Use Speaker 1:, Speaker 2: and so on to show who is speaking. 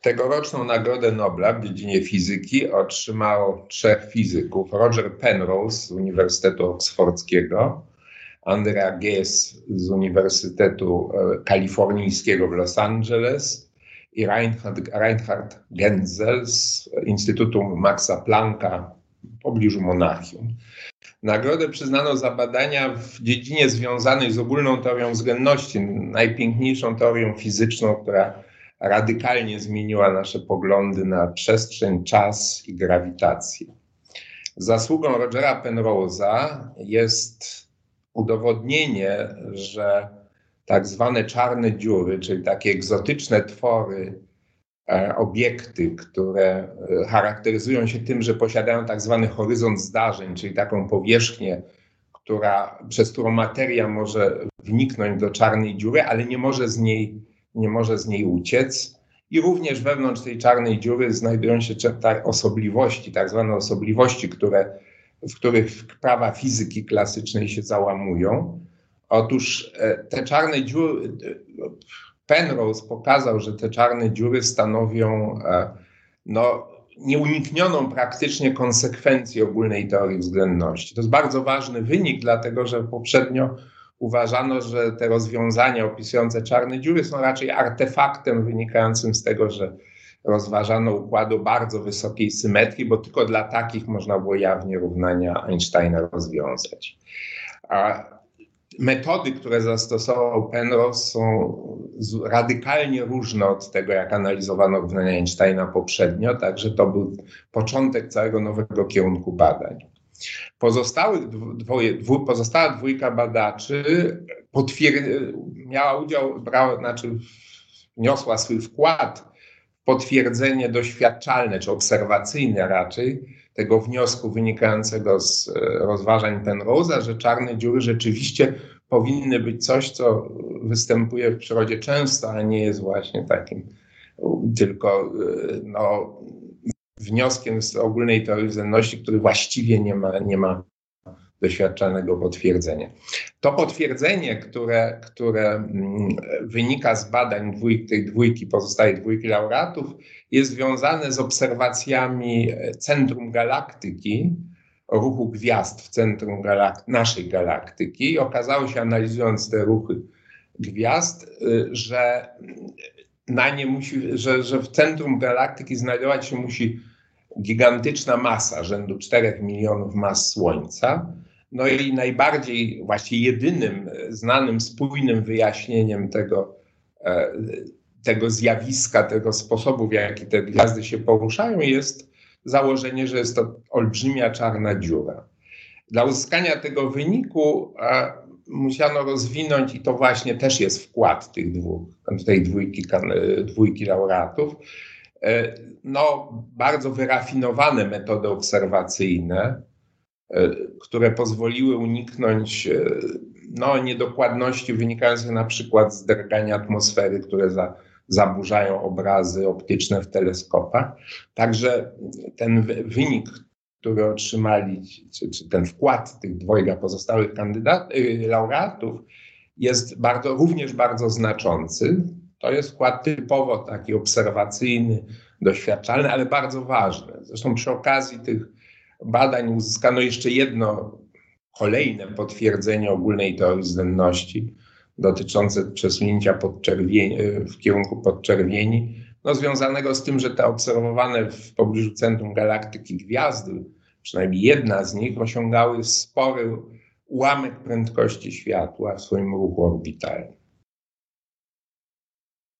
Speaker 1: Tegoroczną Nagrodę Nobla w dziedzinie fizyki otrzymało trzech fizyków: Roger Penrose z Uniwersytetu Oksfordzkiego, Andrea Ghez z Uniwersytetu e, Kalifornijskiego w Los Angeles i Reinhard, Reinhard Genzel z Instytutu Maxa Plancka w pobliżu Monachium. Nagrodę przyznano za badania w dziedzinie związanej z ogólną teorią względności, najpiękniejszą teorią fizyczną, która radykalnie zmieniła nasze poglądy na przestrzeń, czas i grawitację. Zasługą Rogera Penrose'a jest udowodnienie, że tak zwane czarne dziury, czyli takie egzotyczne twory, e, obiekty, które e, charakteryzują się tym, że posiadają tak zwany horyzont zdarzeń, czyli taką powierzchnię, która, przez którą materia może wniknąć do czarnej dziury, ale nie może z niej nie może z niej uciec. I również wewnątrz tej czarnej dziury znajdują się te osobliwości, tak zwane osobliwości, które, w których prawa fizyki klasycznej się załamują. Otóż e, te czarne dziury, e, Penrose pokazał, że te czarne dziury stanowią e, no, nieuniknioną praktycznie konsekwencję ogólnej teorii względności. To jest bardzo ważny wynik, dlatego że poprzednio uważano, że te rozwiązania opisujące czarne dziury są raczej artefaktem wynikającym z tego, że rozważano układu bardzo wysokiej symetrii, bo tylko dla takich można było jawnie równania Einsteina rozwiązać. A metody, które zastosował Penrose są radykalnie różne od tego, jak analizowano równania Einsteina poprzednio, także to był początek całego nowego kierunku badań. Pozostałych dwoje, dwu, pozostała dwójka badaczy miała udział, brała, znaczy wniosła swój wkład w potwierdzenie doświadczalne czy obserwacyjne raczej tego wniosku wynikającego z e, rozważań Penrose'a, że czarne dziury rzeczywiście powinny być coś, co występuje w przyrodzie często, a nie jest właśnie takim tylko e, no, wnioskiem z ogólnej teorii względności, który właściwie nie ma, nie ma doświadczalnego potwierdzenia. To potwierdzenie, które, które mm, wynika z badań dwójki, tej dwójki, pozostałej dwójki laureatów, jest związane z obserwacjami centrum galaktyki, ruchu gwiazd w centrum galak naszej galaktyki. I okazało się, analizując te ruchy gwiazd, y, że na nie musi, że, że w centrum galaktyki znajdować się musi gigantyczna masa, rzędu 4 milionów mas Słońca. No i najbardziej, właśnie jedynym znanym, spójnym wyjaśnieniem tego, e, tego zjawiska, tego sposobu, w jaki te gwiazdy się poruszają, jest założenie, że jest to olbrzymia czarna dziura. Dla uzyskania tego wyniku musiano rozwinąć, i to właśnie też jest wkład tych dwóch, tej dwójki, dwójki laureatów, e, no, bardzo wyrafinowane metody obserwacyjne, e, które pozwoliły uniknąć no, niedokładności wynikających na przykład z drgania atmosfery, które za, zaburzają obrazy optyczne w teleskopach. Także ten wynik, który otrzymali, czy, czy ten wkład tych dwojga pozostałych kandydatów, y, laureatów jest bardzo, również bardzo znaczący. To jest wkład typowo taki obserwacyjny, doświadczalny, ale bardzo ważny. Zresztą przy okazji tych badań uzyskano jeszcze jedno kolejne potwierdzenie ogólnej teorii względności dotyczące przesunięcia podczerwieni, w kierunku podczerwieni, no, związanego z tym, że te obserwowane w pobliżu centrum galaktyki gwiazdy przynajmniej jedna z nich, osiągały spory ułamek prędkości światła w swoim ruchu orbitalnym.